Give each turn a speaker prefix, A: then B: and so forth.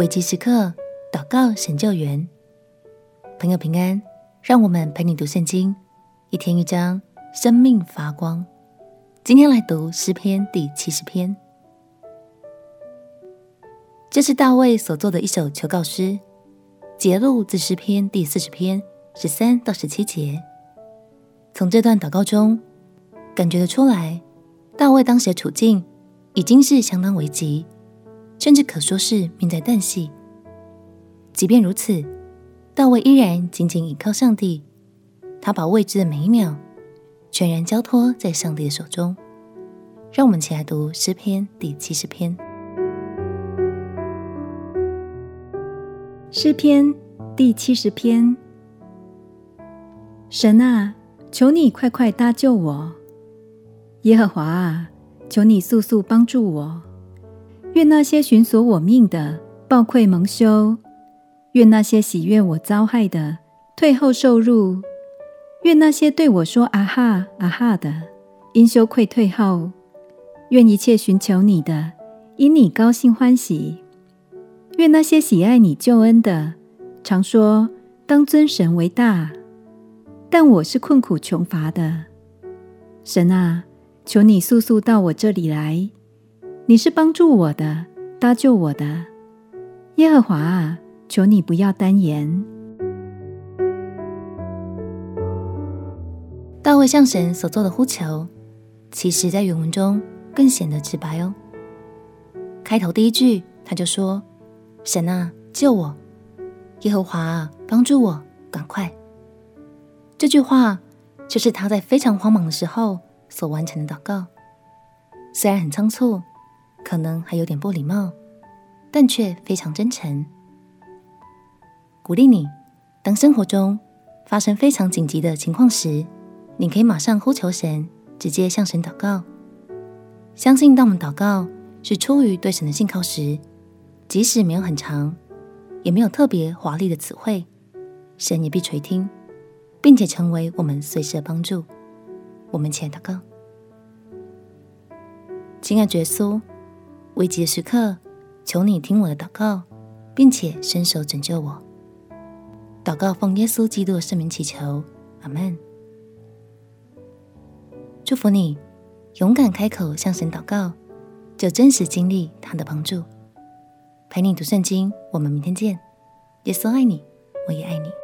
A: 危急时刻，祷告神救援。朋友平安，让我们陪你读圣经，一天一章，生命发光。今天来读诗篇第七十篇，这是大卫所作的一首求告诗，节录自诗篇第四十篇十三到十七节。从这段祷告中，感觉得出来，大卫当时的处境已经是相当危急。甚至可说是命在旦夕。即便如此，大卫依然紧紧倚靠上帝，他把未知的每一秒全然交托在上帝的手中。让我们一起来读诗篇第七十篇。
B: 诗篇第七十篇：神啊，求你快快搭救我！耶和华啊，求你速速帮助我！愿那些寻索我命的暴愧蒙羞，愿那些喜悦我遭害的退后受辱，愿那些对我说“啊哈，啊哈”的因羞愧退后，愿一切寻求你的因你高兴欢喜，愿那些喜爱你救恩的常说当尊神为大。但我是困苦穷乏的，神啊，求你速速到我这里来。你是帮助我的，搭救我的，耶和华啊，求你不要单言。
A: 大卫向神所做的呼求，其实在原文中更显得直白哦。开头第一句他就说：“神啊，救我！耶和华啊，帮助我！赶快！”这句话就是他在非常慌忙的时候所完成的祷告，虽然很仓促。可能还有点不礼貌，但却非常真诚。鼓励你，当生活中发生非常紧急的情况时，你可以马上呼求神，直接向神祷告。相信当我们祷告是出于对神的信靠时，即使没有很长，也没有特别华丽的词汇，神也必垂听，并且成为我们随时的帮助。我们前祷告，亲爱的耶稣。危急的时刻，求你听我的祷告，并且伸手拯救我。祷告奉耶稣基督的圣名祈求，阿门。祝福你，勇敢开口向神祷告，就真实经历他的帮助。陪你读圣经，我们明天见。耶稣爱你，我也爱你。